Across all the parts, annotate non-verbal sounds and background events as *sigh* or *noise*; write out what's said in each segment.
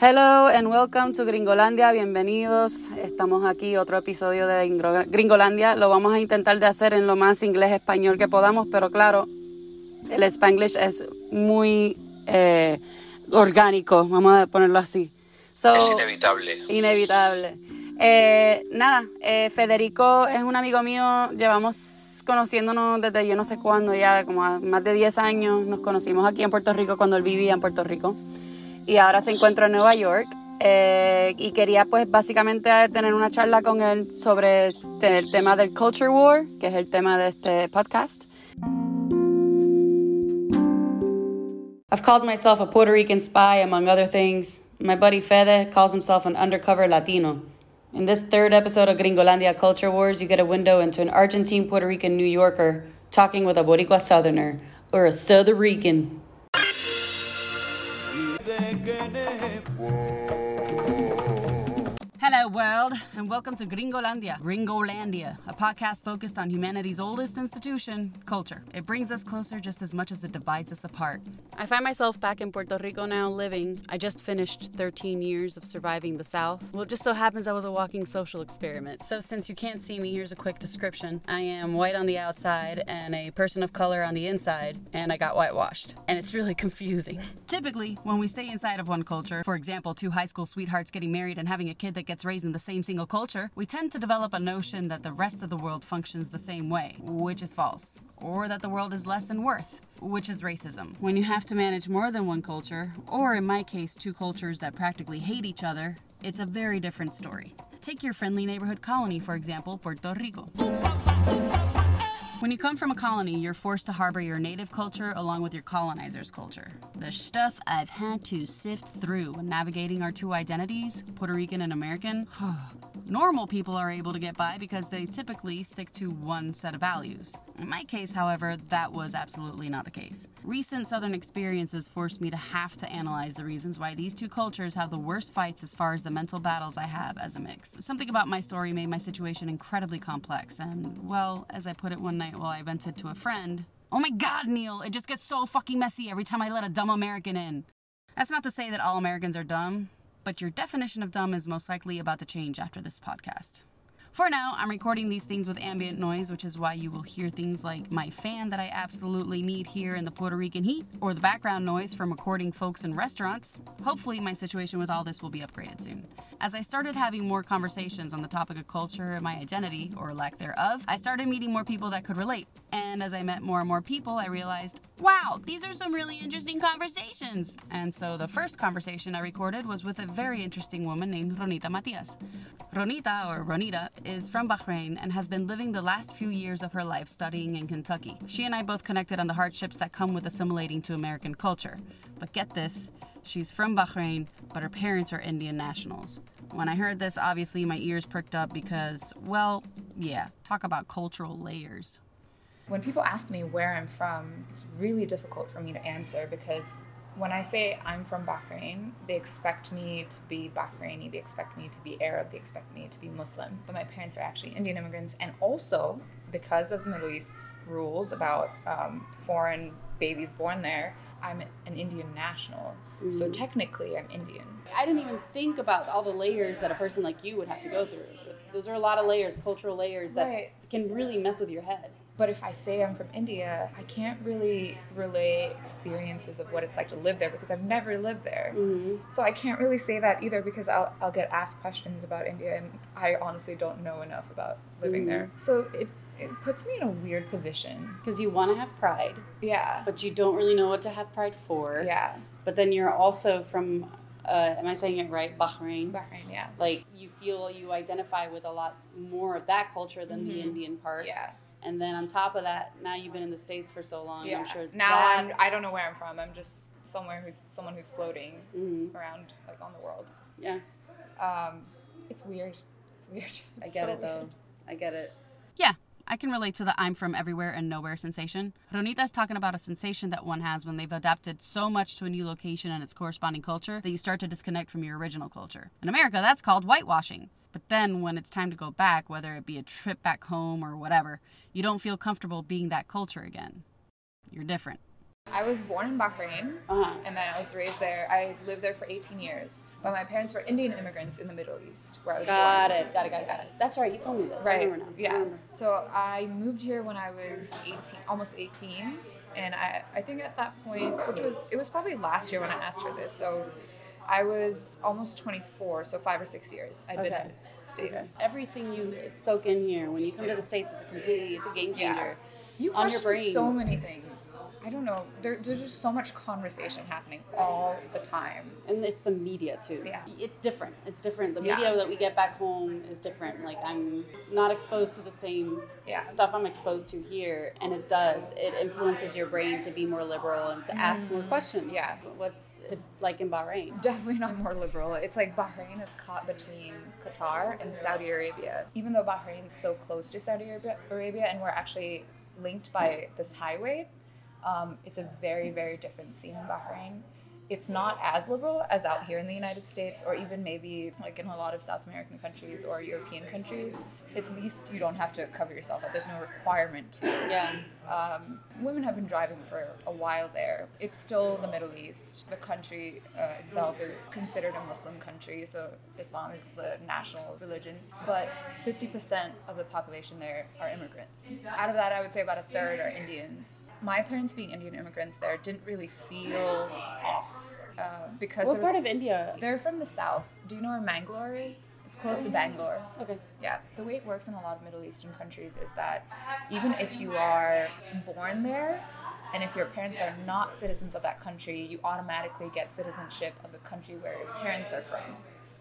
Hello and welcome to Gringolandia, bienvenidos. Estamos aquí, otro episodio de Gringolandia. Lo vamos a intentar de hacer en lo más inglés español que podamos, pero claro, el spanglish es muy eh, orgánico, vamos a ponerlo así. es inevitable. Inevitable. Eh, nada, eh, Federico es un amigo mío, llevamos conociéndonos desde yo no sé cuándo, ya como más de 10 años. Nos conocimos aquí en Puerto Rico cuando él vivía en Puerto Rico y ahora se encuentra en Nueva York. Eh, y quería pues básicamente tener una charla con él sobre este, el tema del Culture War, que es el tema de este podcast. I've called myself a Puerto Rican spy, among other things. My buddy Fede calls himself an undercover Latino. In this third episode of Gringolandia Culture Wars, you get a window into an Argentine Puerto Rican New Yorker talking with a Boricua Southerner, or a Southern Rican. Whoa. Hello, world, and welcome to Gringolandia. Gringolandia, a podcast focused on humanity's oldest institution, culture. It brings us closer just as much as it divides us apart. I find myself back in Puerto Rico now living. I just finished 13 years of surviving the South. Well, it just so happens I was a walking social experiment. So, since you can't see me, here's a quick description I am white on the outside and a person of color on the inside, and I got whitewashed. And it's really *laughs* confusing. Typically, when we stay inside of one culture, for example, two high school sweethearts getting married and having a kid that gets raised in the same single culture, we tend to develop a notion that the rest of the world functions the same way, which is false, or that the world is less than worth, which is racism. When you have to manage more than one culture, or in my case, two cultures that practically hate each other, it's a very different story. Take your friendly neighborhood colony, for example, Puerto Rico. When you come from a colony, you're forced to harbor your native culture along with your colonizer's culture. The stuff I've had to sift through when navigating our two identities, Puerto Rican and American, *sighs* normal people are able to get by because they typically stick to one set of values. In my case, however, that was absolutely not the case. Recent Southern experiences forced me to have to analyze the reasons why these two cultures have the worst fights as far as the mental battles I have as a mix. Something about my story made my situation incredibly complex, and, well, as I put it one night, while I vented to a friend. Oh my god, Neil, it just gets so fucking messy every time I let a dumb American in. That's not to say that all Americans are dumb, but your definition of dumb is most likely about to change after this podcast. For now, I'm recording these things with ambient noise, which is why you will hear things like my fan that I absolutely need here in the Puerto Rican heat, or the background noise from recording folks in restaurants. Hopefully, my situation with all this will be upgraded soon. As I started having more conversations on the topic of culture and my identity, or lack thereof, I started meeting more people that could relate. And as I met more and more people, I realized, wow, these are some really interesting conversations. And so the first conversation I recorded was with a very interesting woman named Ronita Matias. Ronita, or Ronita, is from Bahrain and has been living the last few years of her life studying in Kentucky. She and I both connected on the hardships that come with assimilating to American culture. But get this, she's from Bahrain, but her parents are Indian nationals. When I heard this, obviously my ears perked up because, well, yeah, talk about cultural layers. When people ask me where I'm from, it's really difficult for me to answer because when I say I'm from Bahrain, they expect me to be Bahraini, they expect me to be Arab, they expect me to be Muslim. But my parents are actually Indian immigrants, and also because of the Middle East's rules about um, foreign babies born there, I'm an Indian national. Mm. So technically, I'm Indian. I didn't even think about all the layers that a person like you would have to go through. Those are a lot of layers, cultural layers that right. can really mess with your head. But if I say I'm from India, I can't really relay experiences of what it's like to live there because I've never lived there. Mm-hmm. So I can't really say that either because I'll, I'll get asked questions about India and I honestly don't know enough about living mm-hmm. there. So it, it puts me in a weird position. Because you want to have pride. Yeah. But you don't really know what to have pride for. Yeah. But then you're also from uh, am I saying it right? Bahrain. Bahrain, yeah. Like you feel you identify with a lot more of that culture than mm-hmm. the Indian part. Yeah. And then on top of that, now you've been in the states for so long. Yeah. I'm sure now I'm. I don't know where I'm from. I'm just somewhere who's someone who's floating mm-hmm. around like on the world. Yeah. Um, it's weird. It's weird. *laughs* It's I get so it though. Weird. I get it. Yeah. I can relate to the I'm from everywhere and nowhere sensation. Ronita's talking about a sensation that one has when they've adapted so much to a new location and its corresponding culture that you start to disconnect from your original culture. In America, that's called whitewashing. But then when it's time to go back, whether it be a trip back home or whatever, you don't feel comfortable being that culture again. You're different. I was born in Bahrain, uh-huh. and then I was raised there. I lived there for 18 years. But my parents were Indian immigrants in the Middle East, where I was Got born. it. Got it. Got it. Got it. That's right. You told me this. I Right. remember now. I Yeah. remember. So I moved here when I was 18, almost 18, and I I think at that point, which was it was probably last year when I asked her this. So I was almost 24, so five or six years I'd been Okay. in Everything you soak in here when you come to the states is completely. It's a game Yeah. changer. You On your brain. so many things. I don't know. There, there's just so much conversation happening all the time. And it's the media too. Yeah. It's different. It's different. The Yeah. media that we get back home is different. Like I'm not exposed to the same Yeah. stuff I'm exposed to here, and it does. It influences your brain to be more liberal and to ask more questions. Mm. Yeah. What's like in Bahrain? Definitely not more liberal. It's like Bahrain is caught between Qatar and Saudi Arabia. Even though Bahrain's so close to Saudi Arabia and we're actually linked by this highway, um, it's a very, very different scene in Bahrain. It's not as liberal as out here in the United States, or even maybe like in a lot of South American countries or European countries. At least you don't have to cover yourself up. There's no requirement. Yeah. Um, women have been driving for a while there. It's still the Middle East. The country uh, itself is considered a Muslim country, so Islam is the national religion. But 50% of the population there are immigrants. Out of that, I would say about a third are Indians. My parents, being Indian immigrants there, didn't really feel off uh, because What was- part of India? they're from the south. Do you know where Mangalore is? It's close to Bangalore. Okay. Yeah, the way it works in a lot of Middle Eastern countries is that even if you are born there and if your parents are not citizens of that country, you automatically get citizenship of the country where your parents are from,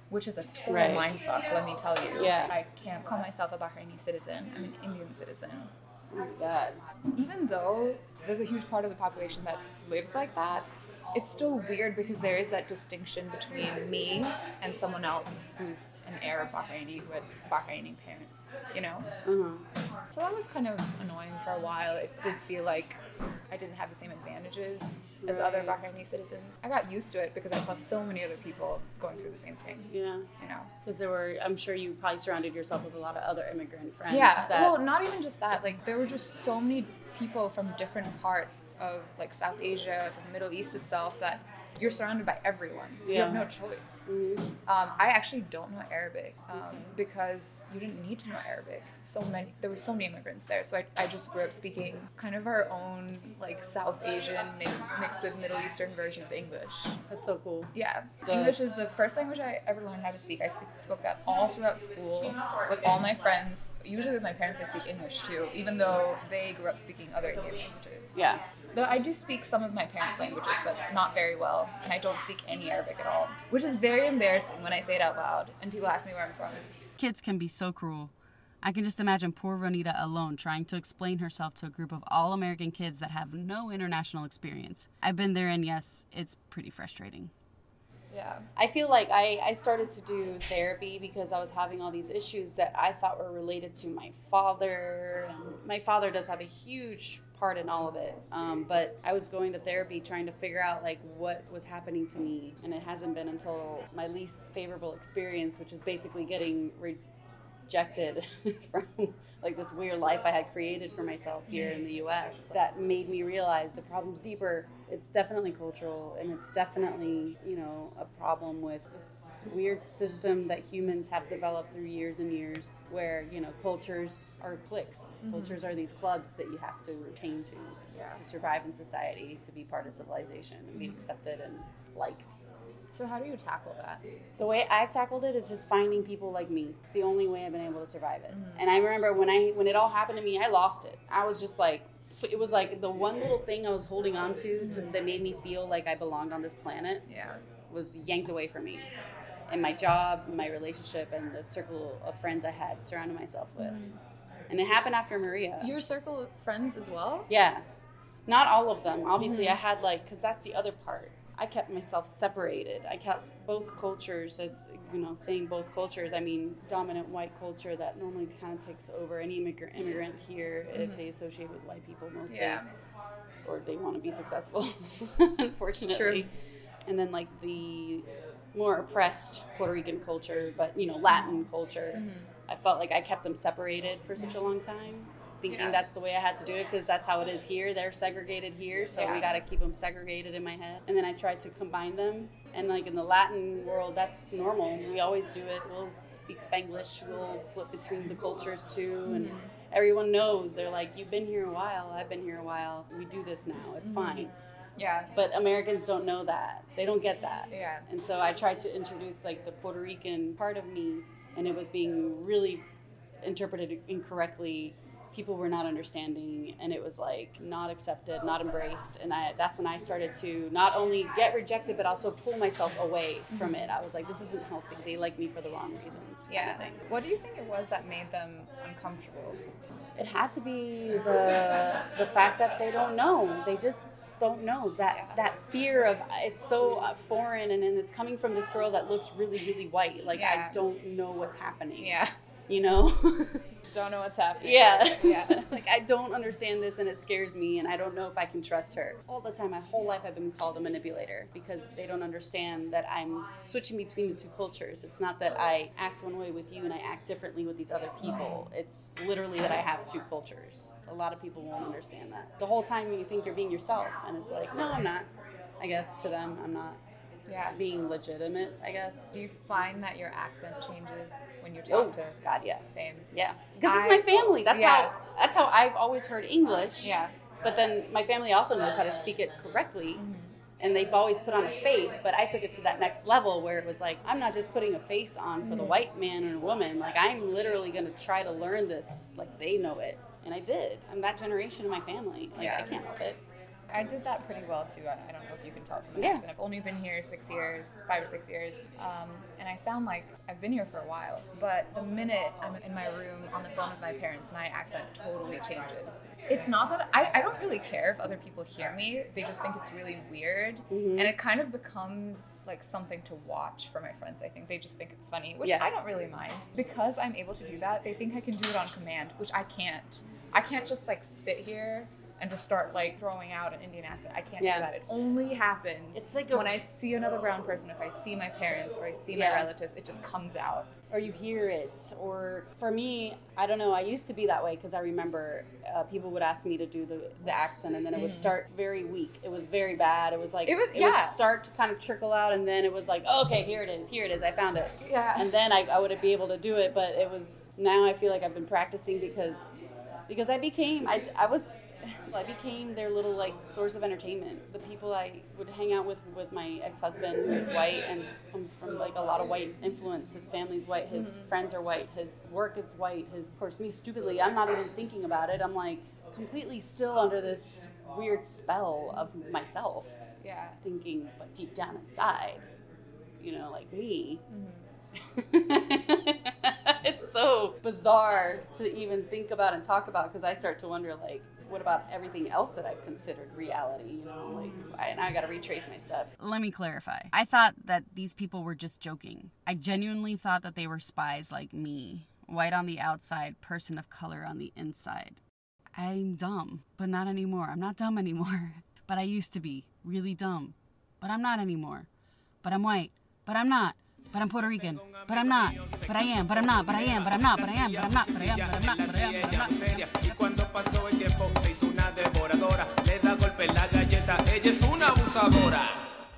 which is a total Right. mindfuck, let me tell you. Yeah. I can't call myself a Bahraini citizen, I'm an Indian citizen. Even though there's a huge part of the population that lives like that, it's still weird because there is that distinction between me and someone else who's an Arab Bahraini who had Bahraini parents, you know? Uh-huh. So that was kind of annoying for a while. It did feel like I didn't have the same advantages as other Right. Bahraini citizens. I got used to it because I saw so many other people going through the same thing, Yeah. you know? Because there were, I'm sure you probably surrounded yourself with a lot of other immigrant friends. Yeah. That, Well, not even just that. Like there were just so many people from different parts of like South Asia, from the Middle East itself, that you're surrounded by everyone. You have no choice. Mhm. Um, I actually don't know Arabic um, because you didn't need to know Arabic. So many, there were so many immigrants there. So I, I just grew up speaking kind of our own like South Asian mixed, mixed with Middle Eastern version of English. That's so cool. Yeah, The- English is the first language I ever learned how to speak. I speak, spoke that all throughout school with all my friends. Usually with my parents, I speak English too, even though they grew up speaking other Indian languages. Yeah. But I do speak some of my parents' languages, but not very well, and I don't speak any Arabic at all, which is very embarrassing when I say it out loud and people ask me where I'm from. Kids can be so cruel. I can just imagine poor Ronita alone trying to explain herself to a group of all American kids that have no international experience. I've been there, and yes, it's pretty frustrating. Yeah. I feel like I, I started to do therapy because I was having all these issues that I thought were related to my father. My father does have a huge part in all of it. Um, but I was going to therapy trying to figure out like what was happening to me. And it hasn't been until my least favorable experience, which is basically getting rejected *laughs* from like this weird life I had created for myself here in the US that made me realize the problem's deeper. It's definitely cultural and it's definitely, you know, a problem with weird system that humans have developed through years and years where, you know, cultures are cliques. Mhm. Cultures are these clubs that you have to retain to Yeah. to survive in society, to be part of civilization and be accepted and liked. So how do you tackle that? The way I've tackled it is just finding people like me. It's the only way I've been able to survive it. Mhm. And I remember when I when it all happened to me, I lost it. I was just like it was like the one little thing I was holding on to, to that made me feel like I belonged on this planet Yeah. was yanked away from me. And my job, my relationship, and the circle of friends I had surrounded myself with. And it happened after Maria. Your circle of friends as well? Yeah. Not all of them. Obviously, Mhm. I had like, because that's the other part. I kept myself separated. I kept both cultures, as you know, saying both cultures. I mean, dominant white culture that normally kind of takes over any immigrant, immigrant here if Mhm. they associate with white people mostly, Yeah. or they want to be successful, *laughs* unfortunately. True. And then like the more oppressed Puerto Rican culture, but you know, Latin culture. Mhm. I felt like I kept them separated for such a long time. thinking Yeah. that's the way I had to do it because that's how it is here. They're segregated here, so Yeah. we got to keep them segregated in my head. And then I tried to combine them. And like in the Latin world, that's normal. We always do it. We'll speak Spanglish. We'll flip between the cultures too, and Mhm. everyone knows. They're like, "You've been here a while. I've been here a while. We do this now. It's Mhm. fine." Yeah. But Americans don't know that. They don't get that. Yeah. And so I tried to introduce like the Puerto Rican part of me, and it was being really interpreted incorrectly. People were not understanding, and it was like not accepted, not embraced. And I, that's when I started to not only get rejected, but also pull myself away from mm-hmm. it. I was like, this isn't healthy. They like me for the wrong reasons. kind Yeah. of. What do you think it was that made them uncomfortable? It had to be the the fact that they don't know. They just don't know that Yeah. that fear of it's so foreign, and, and it's coming from this girl that looks really really white. Like Yeah. I don't know what's happening. Yeah. You know. *laughs* Don't know what's happening. yeah. Yeah. *laughs* *laughs* like I don't understand this, and it scares me, and I don't know if I can trust her. All the time, my whole life, I've been called a manipulator because they don't understand that I'm switching between the two cultures. It's not that I act one way with you and I act differently with these other people. It's literally that I have two cultures. A lot of people won't understand that. The whole time you think you're being yourself, and it's like, no, I'm not. I guess to them, I'm not Yeah. being legitimate. I guess. Do you find that your accent changes when you Oh talk to God, yeah, same? yeah. Because it's my family. That's yeah. how. That's how I've always heard English. Yeah. But then my family also knows how to speak it correctly, Mhm. and they've always put on a face. But I took it to that next level where it was like, I'm not just putting a face on for the Mhm. white man or woman. Like, I'm literally going to try to learn this like they know it. And I did. I'm that generation of my family. Like, Yeah. I can't help it. I did that pretty well too. I, I don't know if you can tell from my Yeah. accent. I've only been here six years, five or six years, um, and I sound like I've been here for a while. But the minute I'm in my room on the phone with my parents, my accent totally changes. It's not that I, I don't really care if other people hear me. They just think it's really weird, Mhm. and it kind of becomes like something to watch for my friends. I think they just think it's funny, which Yeah. I don't really mind because I'm able to do that. They think I can do it on command, which I can't. I can't just like sit here and just start like throwing out an Indian accent. I can't Yeah. do that. It only happens It's like a- when I see another brown person, if I see my parents or I see my Yeah. relatives, it just comes out. or you hear it or for me i don't know i used to be that way because i remember uh, people would ask me to do the, the accent and then it would Mhm. start very weak it was very bad it was like It was- would yeah. start to kind of trickle out and then it was like okay here it is here it is i found it Yeah. and then I, I would be able to do it but it was now i feel like i've been practicing because because i became i, I was I became their little like source of entertainment. The people I would hang out with with my ex-husband who's white and comes from like a lot of white influence. His family's white, his Mhm. friends are white, his work is white. His of course me stupidly, I'm not even thinking about it. I'm like completely still under this weird spell of myself, yeah. thinking but deep down inside, you know, like me, Mhm. *laughs* it's so bizarre to even think about and talk about because I start to wonder like what about everything else that I've considered reality you know like I, now I got to retrace my steps Let me clarify. I thought that these people were just joking. I genuinely thought that they were spies like me, white on the outside, person of color on the inside. I'm dumb, but not anymore. I'm not dumb anymore. *laughs* But I used to be really dumb. But I'm not anymore. But I'm white. But I'm not. But I'm Puerto Rican. But I'm not. But I am. But I'm not. But I am. But I'm not. But I am. But I'm not. But I am. But I'm not. But I am. But I'm not. But I am. Y cuando pasó el tiempo se hizo una devoradora, le da golpe la galleta, ella es una abusadora.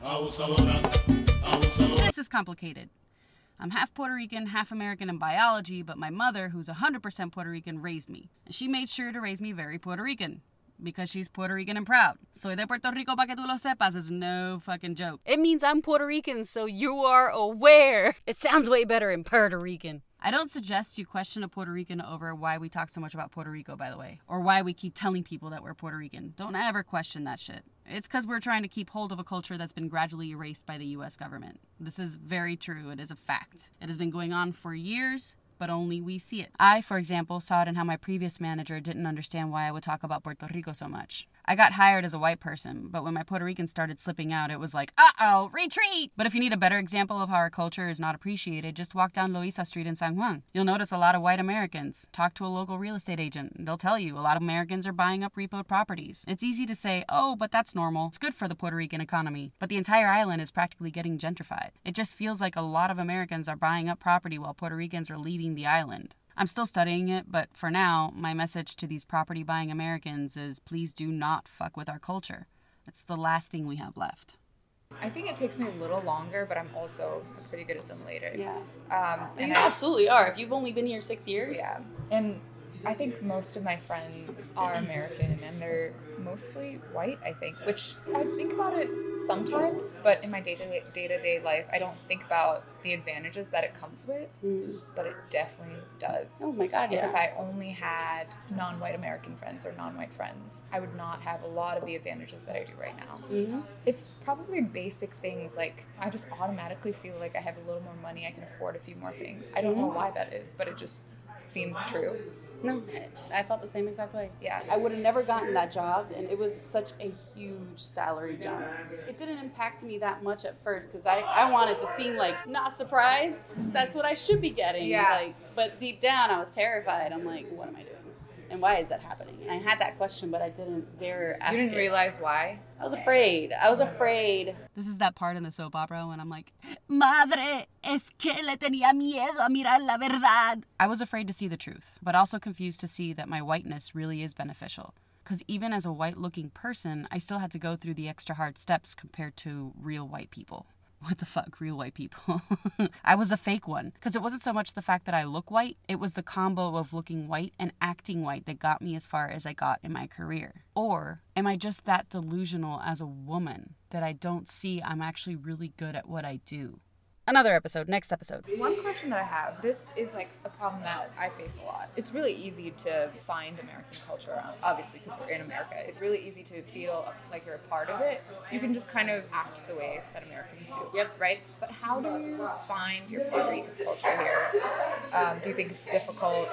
Abusadora, abusadora. This is complicated. I'm half Puerto Rican, half American in biology, but my mother, who's 100% Puerto Rican, raised me. And she made sure to raise me very Puerto Rican. Because she's Puerto Rican and proud. Soy de Puerto Rico pa que tú lo sepas is no fucking joke. it means I'm Puerto Rican so you are aware it sounds way better in Puerto Rican I don't suggest you question a Puerto Rican over why we talk so much about Puerto Rico, by the way, or why we keep telling people that we're Puerto Rican. Don't ever question that shit. It's because we're trying to keep hold of a culture that's been gradually erased by the US government. This is very true. It is a fact. It has been going on for years, but only we see it. I, for example, saw it in how my previous manager didn't understand why I would talk about Puerto Rico so much. I got hired as a white person, but when my Puerto Rican started slipping out, it was like, uh oh, retreat! But if you need a better example of how our culture is not appreciated, just walk down Loiza Street in San Juan. You'll notice a lot of white Americans. Talk to a local real estate agent. They'll tell you a lot of Americans are buying up repoed properties. It's easy to say, oh, but that's normal. It's good for the Puerto Rican economy. But the entire island is practically getting gentrified. It just feels like a lot of Americans are buying up property while Puerto Ricans are leaving the island. I'm still studying it, but for now, my message to these property buying Americans is please do not fuck with our culture. It's the last thing we have left. I think it takes me a little longer, but I'm also a pretty good assimilator. Yeah. Um, and you I, absolutely are. If you've only been here six years. yeah. And I think most of my friends are American and they're mostly white, I think, which I think about it sometimes, but in my day to day life, I don't think about the advantages that it comes with, Mm. but it definitely does. Oh my god, yeah. If. I only had non white American friends or non white friends, I would not have a lot of the advantages that I do right now. Mhm. It's probably basic things like I just automatically feel like I have a little more money, I can afford a few more things. I don't know why that is, but it just seems true. No, I felt the same exact way. Yeah. I would have never gotten that job, and it was such a huge salary jump. It didn't impact me that much at first because I, I wanted to seem like not surprised. That's what I should be getting. Yeah. Like, but deep down, I was terrified. I'm like, what am I doing? And why is that happening? And I had that question, but I didn't dare ask. You didn't it. realize why? I was afraid. I was afraid. This is that part in the soap opera when I'm like, Madre, es que le tenía miedo a mirar la verdad. I was afraid to see the truth, but also confused to see that my whiteness really is beneficial. Because even as a white looking person, I still had to go through the extra hard steps compared to real white people. What the fuck, real white people? *laughs* I was a fake one. Because it wasn't so much the fact that I look white, it was the combo of looking white and acting white that got me as far as I got in my career. Or am I just that delusional as a woman that I don't see I'm actually really good at what I do? Another episode, next episode. One question that I have this is like a problem that I face a lot. It's really easy to find American culture around, obviously, because we're in America. It's really easy to feel like you're a part of it. You can just kind of act the way that Americans do. Yep. Right? But how do you find your Puerto Rican culture here? Um, do you think it's difficult?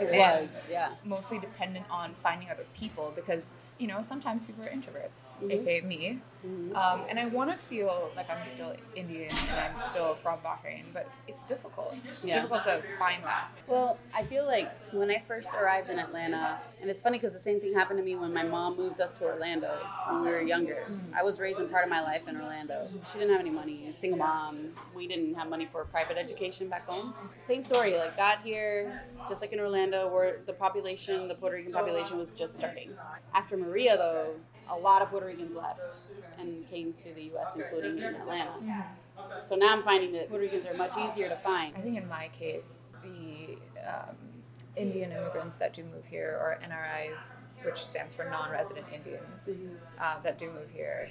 It And was, yeah. Mostly dependent on finding other people because. You know, sometimes people are introverts, Mhm. aka me. Um, and I want to feel like I'm still Indian and I'm still from Bahrain, but it's difficult. It's Yeah. difficult to find that. Well, I feel like when I first arrived in Atlanta, and it's funny because the same thing happened to me when my mom moved us to Orlando when we were younger. I was raising part of my life in Orlando. She didn't have any money, single mom. We didn't have money for private education back home. Same story, like got here, just like in Orlando, where the population, the Puerto Rican population was just starting. After Maria, though, a lot of Puerto Ricans left and came to the U.S., including in Atlanta. So now I'm finding that Puerto Ricans are much easier to find. I think in my case, the um, Indian immigrants that do move here, or NRIs, which stands for non-resident Indians, uh, that do move here,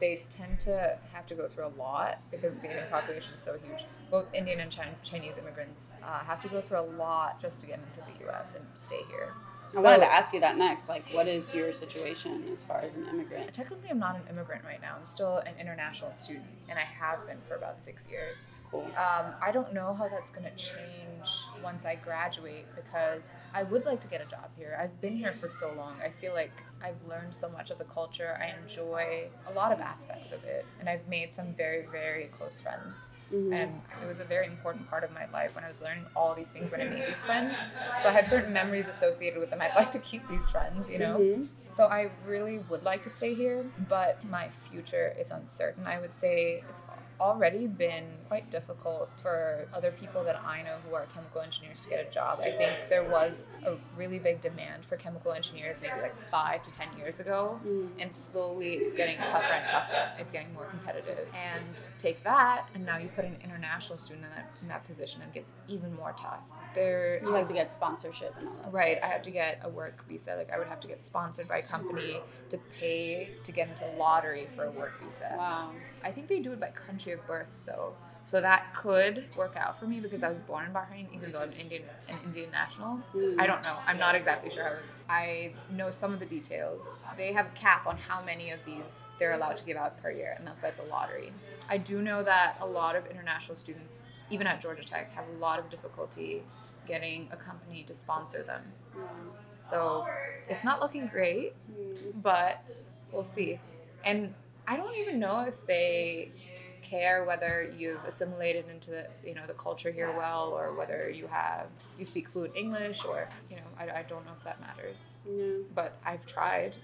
they tend to have to go through a lot because the Indian population is so huge. Both Indian and Chin- Chinese immigrants uh, have to go through a lot just to get into the U.S. and stay here. I wanted to ask you that next. Like, what is your situation as far as an immigrant? Technically, I'm not an immigrant right now. I'm still an international student, and I have been for about six years. Cool. Um, I don't know how that's going to change once I graduate because I would like to get a job here. I've been here for so long. I feel like I've learned so much of the culture. I enjoy a lot of aspects of it, and I've made some very, very close friends. Mhm. And it was a very important part of my life when I was learning all these things when I made these friends. So I have certain memories associated with them. I'd like to keep these friends, you know? Mhm. So I really would like to stay here, but my future is uncertain. I would say it's already been quite difficult for other people that I know who are chemical engineers to get a job. I think there was a really big demand for chemical engineers maybe like five to ten years ago, Mm. and slowly it's getting tougher and tougher. It's getting more competitive. And take that, and now you put an international student in that, in that position, and it gets even more tough. There You have is- to get sponsorship and all that. Right, I have to get a work visa. Like I would have to get sponsored by a company to pay to get into lottery for a work visa. Wow. I think they do it by country of birth though. So that could work out for me because I was born in Bahrain, even though I'm Indian, an Indian national. I don't know. I'm not exactly sure. I know some of the details. They have a cap on how many of these they're allowed to give out per year, and that's why it's a lottery. I do know that a lot of international students, even at Georgia Tech, have a lot of difficulty getting a company to sponsor them. So it's not looking great, but we'll see. And I don't even know if they care whether you've assimilated into the you know the culture here well or whether you have you speak fluent English or you know I, I don't know if that matters. Yeah. But I've tried.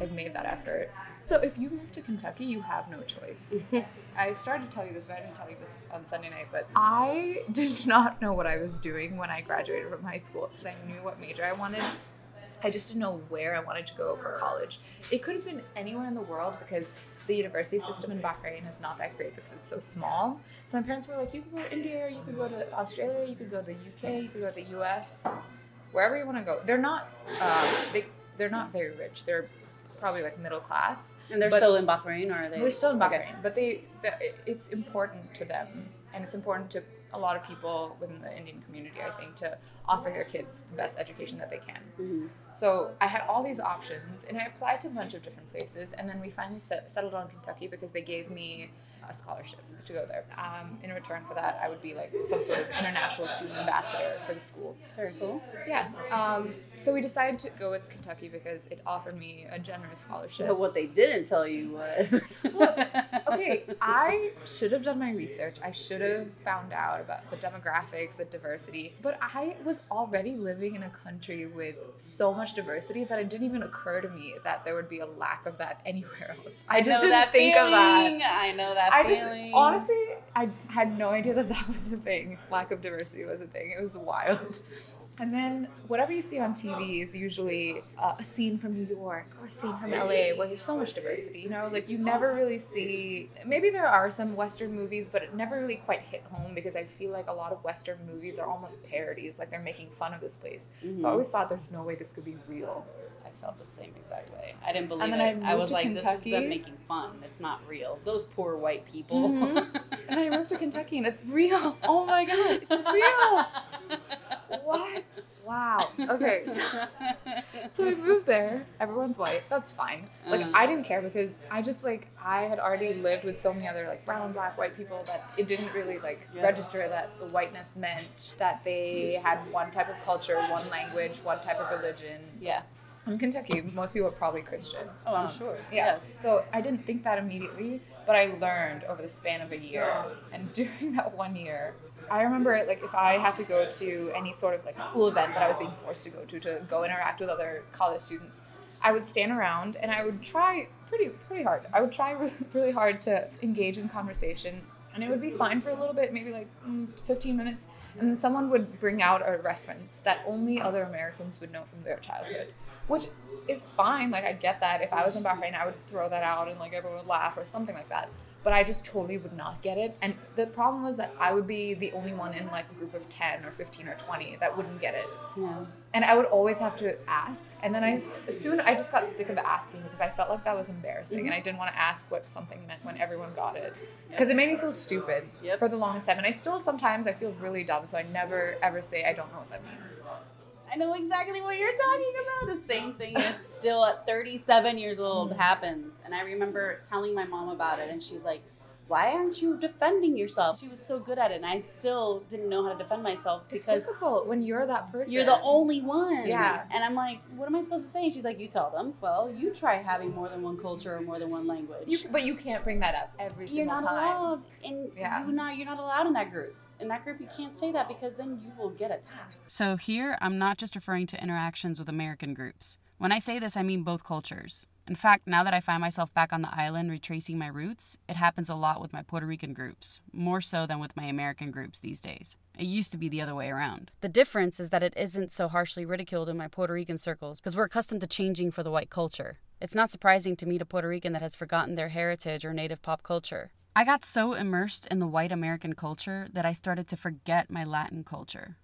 I've made that effort. So if you move to Kentucky, you have no choice. *laughs* I started to tell you this, but I didn't tell you this on Sunday night. But I did *laughs* not know what I was doing when I graduated from high school. Because I knew what major I wanted. I just didn't know where I wanted to go for college. It could have been anywhere in the world because the university system in Bahrain is not that great because it's so small. So my parents were like, you could go to India, you could go to Australia, you could go to the UK, you could go to the US, wherever you want to go. They're not, uh, they, they're not very rich. They're probably like middle class. And they're still in Bahrain, or are they? They're still in Bahrain, Okay. but they, they it's important to them, and it's important to a lot of people within the Indian community. I think to offer their kids the best education that they can. Mhm. So I had all these options, and I applied to a bunch of different places, and then we finally set, settled on Kentucky because they gave me a scholarship to go there. Um, in return for that, I would be like some sort of international student ambassador for the school. Very cool. Yeah. Um, so we decided to go with Kentucky because it offered me a generous scholarship. But what they didn't tell you was. *laughs* okay, I should have done my research. I should have found out about the demographics, the diversity. But I was already living in a country with so much diversity that it didn't even occur to me that there would be a lack of that *laughs* anywhere else. I just know didn't that think of that. feeling. I know that I just feeling. honestly, I had no idea that that was a thing. Lack of diversity was a thing. It was wild. And then whatever you see on TV is usually uh, a scene from New York or a scene from LA where there's so much diversity. You know, like you never really see. Maybe there are some Western movies, but it never really quite hit home because I feel like a lot of Western movies are almost parodies. Like they're making fun of this place. Mhm. So I always thought there's no way this could be real. I felt the same exact way. I didn't believe then it. I I, was like, this is them making fun. It's not real. Those poor white people. Mhm. And then I moved to Kentucky and it's real. *laughs* Oh my god, it's real. *laughs* What? *laughs* Wow. Okay. So, *laughs* so I moved there. Everyone's white. That's fine. Like. I didn't care because I just like I had already lived with so many other like brown, black, white people that it didn't really like Yeah. register that the whiteness meant that they had one type of culture, one language, one type of religion. yeah. In Kentucky, most people are probably Christian. Oh, I'm Um, sure. Yeah. Yes. So I didn't think that immediately, but I learned over the span of a year. And *laughs* during that one year, I remember like if I had to go to any sort of like school event that I was being forced to go to to go interact with other college students, I would stand around and I would try pretty pretty hard. I would try *laughs* really, hard to engage in conversation, and it would be fine for a little bit, maybe like mm, 15 minutes, and then someone would bring out a reference that only other Americans would know from their childhood, which is fine. Like I get that. If I was in Bahrain, I would throw that out and like everyone would laugh or something like that. But I just totally would not get it. And the problem was that I would be the only one in like a group of 10 or 15 or 20 that wouldn't get it. Yeah. And I would always have to ask. And then I soon I just got sick of asking because I felt like that was embarrassing and mm-hmm. I didn't want to ask what something meant when everyone got it. Because it made me feel stupid Yep. for the longest time. And I still sometimes I feel really dumb, so I never ever say I don't know what that means. I know exactly what you're talking about. The same thing that's still at 37 years old happens. And I remember telling my mom about it, and she's like, Why aren't you defending yourself? She was so good at it, and I still didn't know how to defend myself because It's difficult when you're that person. you're the only one. Yeah. And I'm like, What am I supposed to say? And she's like, You tell them. Well, you try having more than one culture or more than one language. You, but you can't bring that up every you're single not time. allowed and Yeah. you not you're not allowed in that group in that group you can't say that because then you will get attacked So here, I'm not just referring to interactions with American groups. When I say this, I mean both cultures. In fact, now that I find myself back on the island retracing my roots, it happens a lot with my Puerto Rican groups, more so than with my American groups these days. It used to be the other way around. The difference is that it isn't so harshly ridiculed in my Puerto Rican circles because we're accustomed to changing for the white culture. It's not surprising to meet a Puerto Rican that has forgotten their heritage or native pop culture. I got so immersed in the white American culture that I started to forget my Latin culture.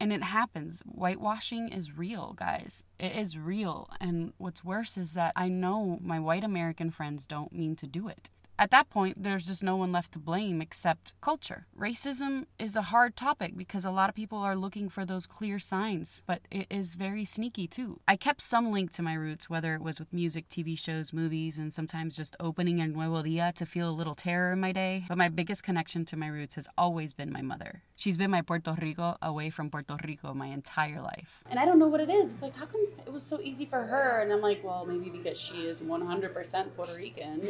And it happens. Whitewashing is real, guys. It is real. And what's worse is that I know my white American friends don't mean to do it. At that point, there's just no one left to blame except culture. Racism is a hard topic because a lot of people are looking for those clear signs, but it is very sneaky too. I kept some link to my roots, whether it was with music, TV shows, movies, and sometimes just opening a Nuevo Dia to feel a little terror in my day. But my biggest connection to my roots has always been my mother. She's been my Puerto Rico away from Puerto Rico my entire life. and i don't know what it is it's like how come it was so easy for her and i'm like well maybe because she is 100% puerto rican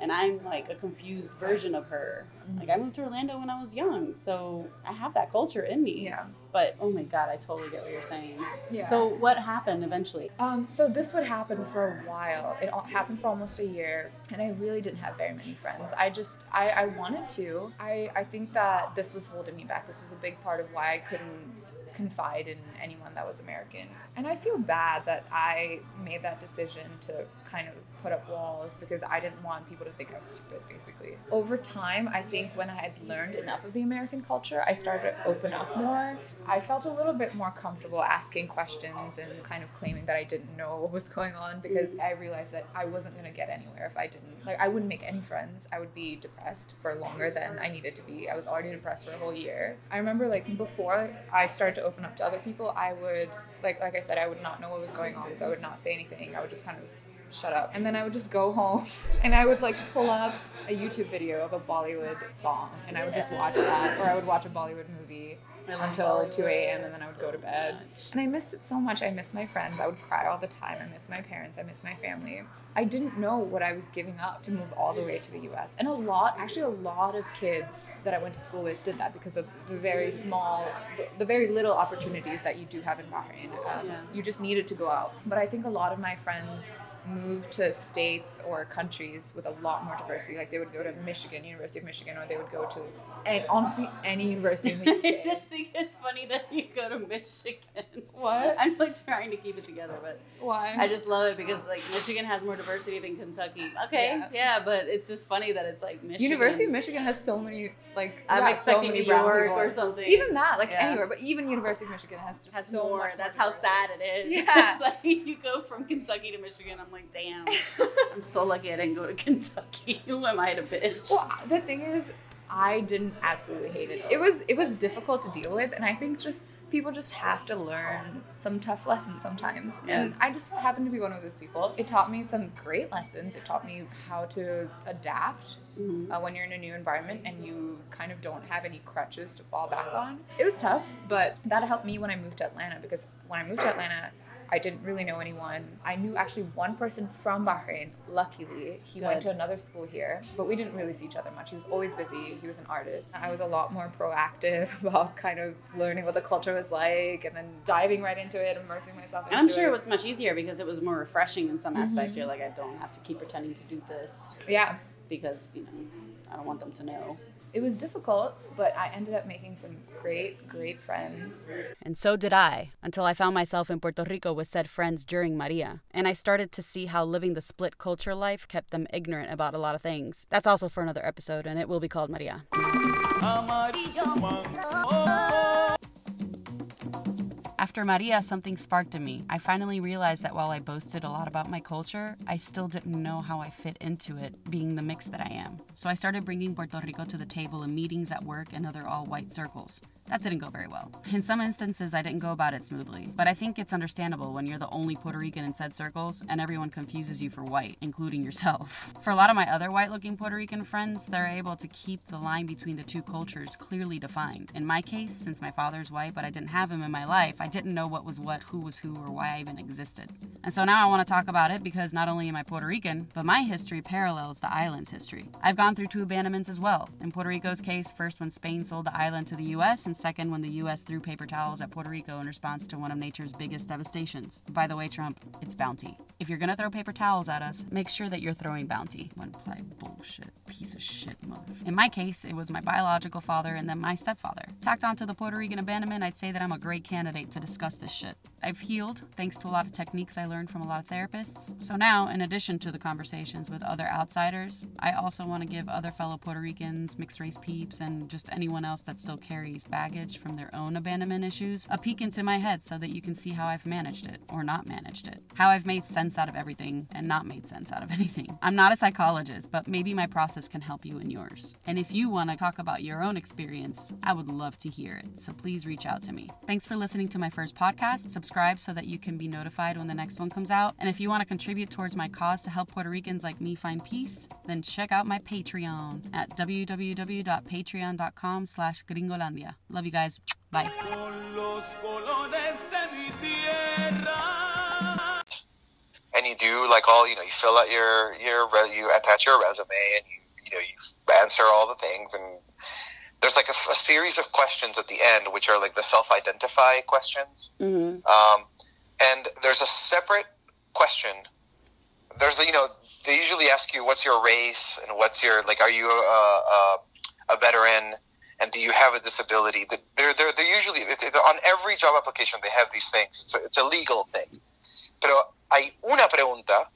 and i'm like a confused version of her. Mm-hmm. Like I moved to Orlando when I was young, so I have that culture in me. Yeah. But oh my god, I totally get what you're saying. Yeah. So what happened eventually? Um, so this would happen for a while. It happened for almost a year, and I really didn't have very many friends. I just I, I wanted to. I I think that this was holding me back. This was a big part of why I couldn't confide in anyone that was American. And I feel bad that I made that decision to kind of put up walls because I didn't want people to think I was stupid, basically. Over time, I think when I had learned enough of the American culture, I started to open up more. I felt a little bit more comfortable asking questions and kind of claiming that I didn't know what was going on because I realized that I wasn't going to get anywhere if I didn't. Like, I wouldn't make any friends. I would be depressed for longer than I needed to be. I was already depressed for a whole year. I remember, like, before I started to open up to other people, I would, like, like I said, I would not know what was going on, so I would not say anything. I would just kind of shut up. And then I would just go home *laughs* and I would like pull up a YouTube video of a Bollywood song and I would just watch that or I would watch a Bollywood movie until 2 a.m. and then I would go to bed. And I missed it so much. I miss my friends. I would cry all the time. I miss my parents. I miss my family. I didn't know what I was giving up to move all the way to the US. And a lot, actually, a lot of kids that I went to school with did that because of the very small, the very little opportunities that you do have in Bahrain. Um. You just needed to go out. But I think a lot of my friends moved to states or countries with a lot more diversity. Like they would go to Michigan, University of Michigan, or they would go to, and honestly, any university in the *laughs* I just think it's funny that you go to Michigan. What? *laughs* I'm like trying to keep it together, but Why? I just love it because like Michigan has more diversity than Kentucky. Okay, Yeah. yeah, but it's just funny that it's like Michigan. University of Michigan has so many like I'm yeah, so expecting many New York people. or something. Even that, like Yeah. anywhere, but even University of Michigan has just has so more. much That's more how sad it is. *laughs* Yeah. it's like you go from Kentucky to Michigan. I'm like, damn. I'm so lucky I didn't go to *laughs* Kentucky. Who am I to bitch? Well, the thing is, I didn't absolutely hate it. It was it was difficult to deal with, and I think just people just have to learn some tough lessons sometimes. Yeah. And I just happened to be one of those people. It taught me some great lessons. It taught me how to adapt Mhm. uh, when you're in a new environment and you kind of don't have any crutches to fall back on. It was tough, but that helped me when I moved to Atlanta because when I moved to Atlanta, I didn't really know anyone. I knew actually one person from Bahrain. Luckily, he went to another school here, but we didn't really see each other much. He was always busy. He was an artist. I was a lot more proactive *laughs* about kind of learning what the culture was like and then diving right into it, immersing myself in it. And I'm sure it it. was much easier because it was more refreshing in some aspects. Mhm. You're like, I don't have to keep pretending to do this Yeah, because you know I don't want them to know. It was difficult, but I ended up making some great, great friends. And so did I, until I found myself in Puerto Rico with said friends during Maria. And I started to see how living the split culture life kept them ignorant about a lot of things. That's also for another episode, and it will be called Maria. Oh. After Maria, something sparked in me. I finally realized that while I boasted a lot about my culture, I still didn't know how I fit into it, being the mix that I am. So I started bringing Puerto Rico to the table in meetings at work and other all white circles. That didn't go very well. In some instances, I didn't go about it smoothly, but I think it's understandable when you're the only Puerto Rican in said circles and everyone confuses you for white, including yourself. *laughs* For a lot of my other white looking Puerto Rican friends, they're able to keep the line between the two cultures clearly defined. In my case, since my father's white, but I didn't have him in my life, I didn't know what was what, who was who, or why I even existed. And so now I want to talk about it because not only am I Puerto Rican, but my history parallels the island's history. I've gone through two abandonments as well. In Puerto Rico's case, first when Spain sold the island to the US, and second when the US threw paper towels at Puerto Rico in response to one of nature's biggest devastations. By the way, Trump, it's bounty. If you're gonna throw paper towels at us, make sure that you're throwing bounty. One ply bullshit, piece of shit, mother. In my case, it was my biological father and then my stepfather. Tacked onto the Puerto Rican abandonment, I'd say that I'm a great candidate to discuss this shit. I've healed thanks to a lot of techniques I learned from a lot of therapists. So now, in addition to the conversations with other outsiders, I also want to give other fellow Puerto Ricans, mixed race peeps, and just anyone else that still carries baggage from their own abandonment issues a peek into my head so that you can see how I've managed it or not managed it. How I've made sense out of everything and not made sense out of *laughs* anything. I'm not a psychologist, but maybe my process can help you in yours. And if you want to talk about your own experience, I would love to hear it. So please reach out to me. Thanks for listening to my first podcast. Subscribe so that you can be notified when the next one comes out. And if you want to contribute towards my cause to help Puerto Ricans like me find peace, then check out my Patreon at www.patreon.com slash gringolandia. Love you guys. Bye. Con los colores de mi tierra. and you do like all you know you fill out your your re- you attach your resume and you you know, you answer all the things, and there's like a, a series of questions at the end, which are like the self-identify questions. Mm-hmm. Um, and there's a separate question. There's, you know, they usually ask you, what's your race and what's your, like, are you a, a, a veteran and do you have a disability? They're, they're, they're usually, on every job application, they have these things. It's a, it's a legal thing. Pero hay una pregunta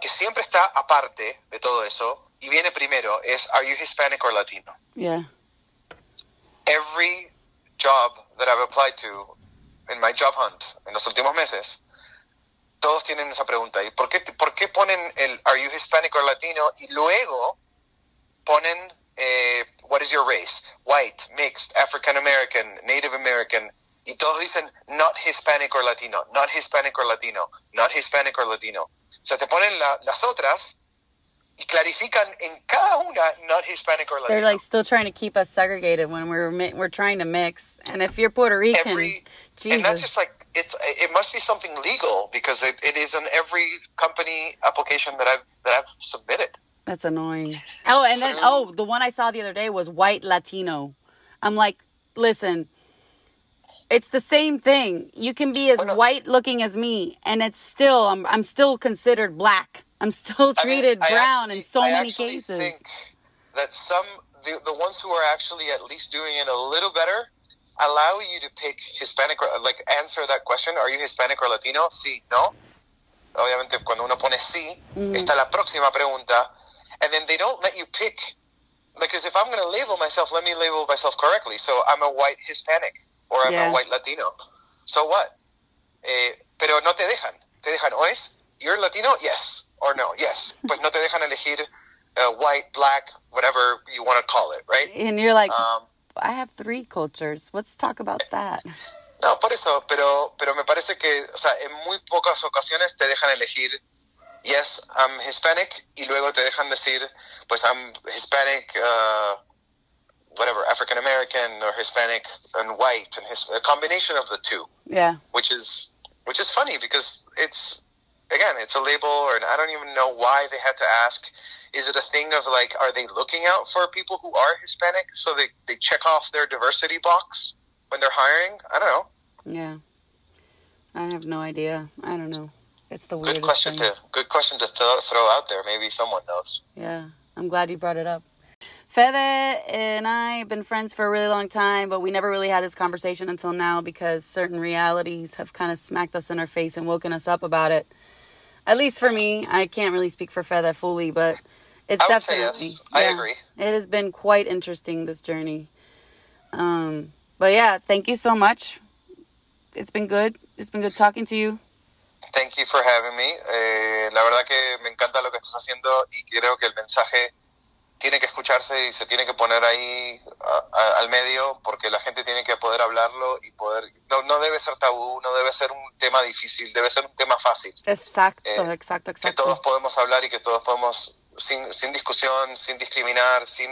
que siempre está aparte de todo eso y viene primero, es, are you Hispanic or Latino? Yeah. Every job that I've applied to in my job hunt en los últimos meses, todos tienen esa pregunta. ¿Y por qué, por qué ponen el Are you Hispanic or Latino? Y luego ponen eh, What is your race? White, mixed, African American, Native American. Y todos dicen not Hispanic or Latino, not Hispanic or Latino, not Hispanic or Latino. O sea, te ponen la, las otras y clarifican en cada una not Hispanic or Latino. They're like still trying to keep us segregated when we're mi- we're trying to mix. And if you're Puerto Rican, Every, Jesus. and that's just like it's it must be something legal because it, it is in every company application that I've that I've submitted. That's annoying. Oh, and then oh, the one I saw the other day was white Latino. I'm like, listen, it's the same thing. You can be as Well, no. white looking as me, and it's still I'm I'm still considered black. I'm still I mean, treated I brown actually- in so I many cases. Think that some the, the ones who are actually at least doing it a little better allow you to pick Hispanic or like answer that question. Are you Hispanic or Latino? Sí, no. Obviamente cuando uno pone sí, Mm. está la próxima pregunta, and then they don't let you pick. Because if I'm going to label myself, let me label myself correctly. So I'm a white Hispanic or I'm Yeah. a white Latino. So what? Eh, pero no te dejan. Te dejan o es you're Latino, yes or no, yes. *laughs* Pues no te dejan elegir uh, white, black, whatever you want to call it, right? and you're like, Um, I have three cultures. Let's talk about that. no, por eso, pero, pero me parece que, o sea, en muy pocas ocasiones te dejan elegir, yes, I'm Hispanic, y luego te dejan decir, pues I'm Hispanic, uh, whatever, African American or Hispanic and white, and his, a combination of the two. Yeah. which is which is funny because it's again it's a label and I don't even know why they had to ask. Is it a thing of like are they looking out for people who are Hispanic so they, they check off their diversity box when they're hiring? I don't know. Yeah. I have no idea. I don't know. It's the Good question thing. to good question to th- throw out there. Maybe someone knows. Yeah, I'm glad you brought it up. Fede and I have been friends for a really long time, but we never really had this conversation until now because certain realities have kind of smacked us in our face and woken us up about it. At least for me, I can't really speak for Fede fully, but it's I would say definitely. yes. I agree. It has been quite interesting this journey. Um, but yeah, thank you so much. It's been good. It's been good talking to you. Thank you for having me. Eh, la verdad que me encanta lo que estás haciendo y creo que el mensaje tiene que escucharse y se tiene que poner ahí a- a- al medio porque la gente tiene que poder hablarlo y poder... No, no debe ser tabú, no debe ser un tema difícil, debe ser un tema fácil. Exacto, Eh, exacto, Que todos exacto. podemos hablar y que todos podemos, sin, sin discusión, sin discriminar, sin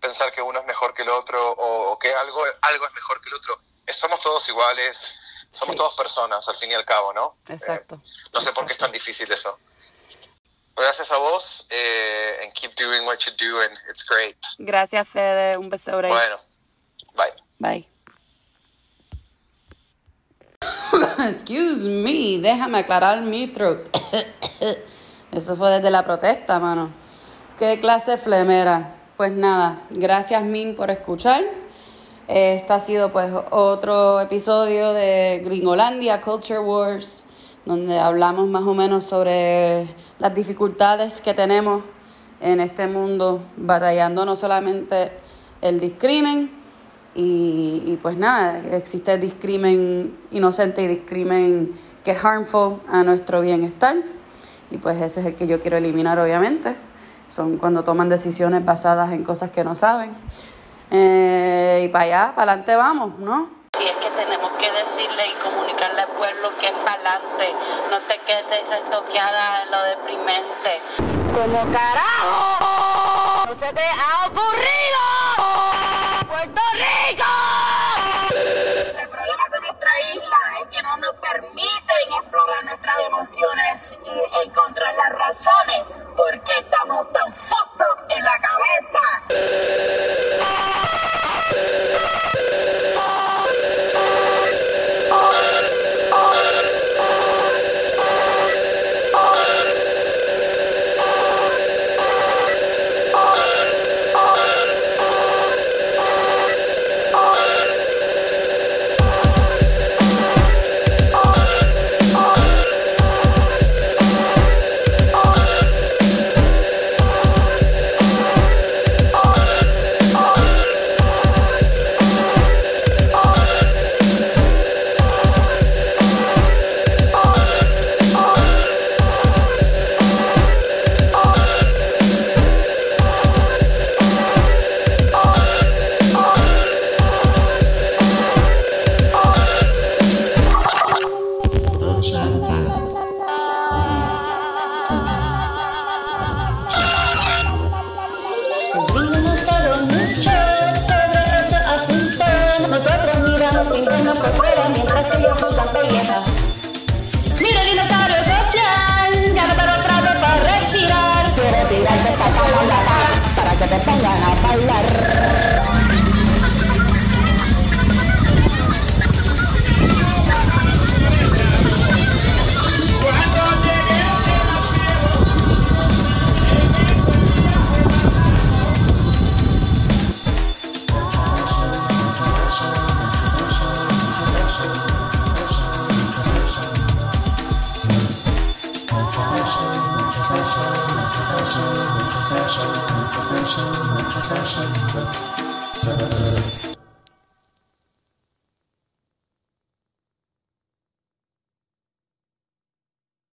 pensar que uno es mejor que el otro o, o que algo, algo es mejor que el otro. Somos todos iguales, somos Sí. todos personas al fin y al cabo, ¿no? Exacto. Eh, no sé por qué es tan difícil eso. Gracias a vos, eh, and keep doing what you do, and it's great. Gracias, Fede. Un beso. Bueno, bye. Bye. *laughs* Excuse me, déjame aclarar mi throat. *coughs* Eso fue desde la protesta, mano. ¿Qué clase de flemera? Pues nada, gracias Min por escuchar. Esto ha sido pues otro episodio de Gringolandia Culture Wars, donde hablamos más o menos sobre las dificultades que tenemos en este mundo, batallando no solamente el discrimen, y, y pues nada, existe discrimen inocente y discrimen que es harmful a nuestro bienestar. Y pues ese es el que yo quiero eliminar, obviamente. Son cuando toman decisiones basadas en cosas que no saben. Eh, y para allá, para adelante vamos, ¿no? Si es que tenemos que decirle y comunicarle al pueblo que es para adelante, no te quedes estoqueada en lo deprimente. ¡Como carajo! ¡No se te ha ocurrido! ¡Puerto Rico! El problema de nuestra isla es que no nos permiten explorar nuestras emociones y encontrar las razones por qué estamos tan fucked up en la cabeza.